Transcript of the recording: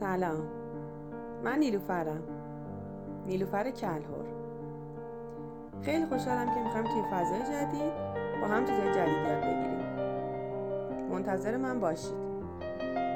سلام. من نیلوفرم. نیلوفر کلهور خیلی خوشحالم که می‌خوایم توی فضای جدید با هم چیزای جدیدی یاد بگیریم. منتظر من باشید.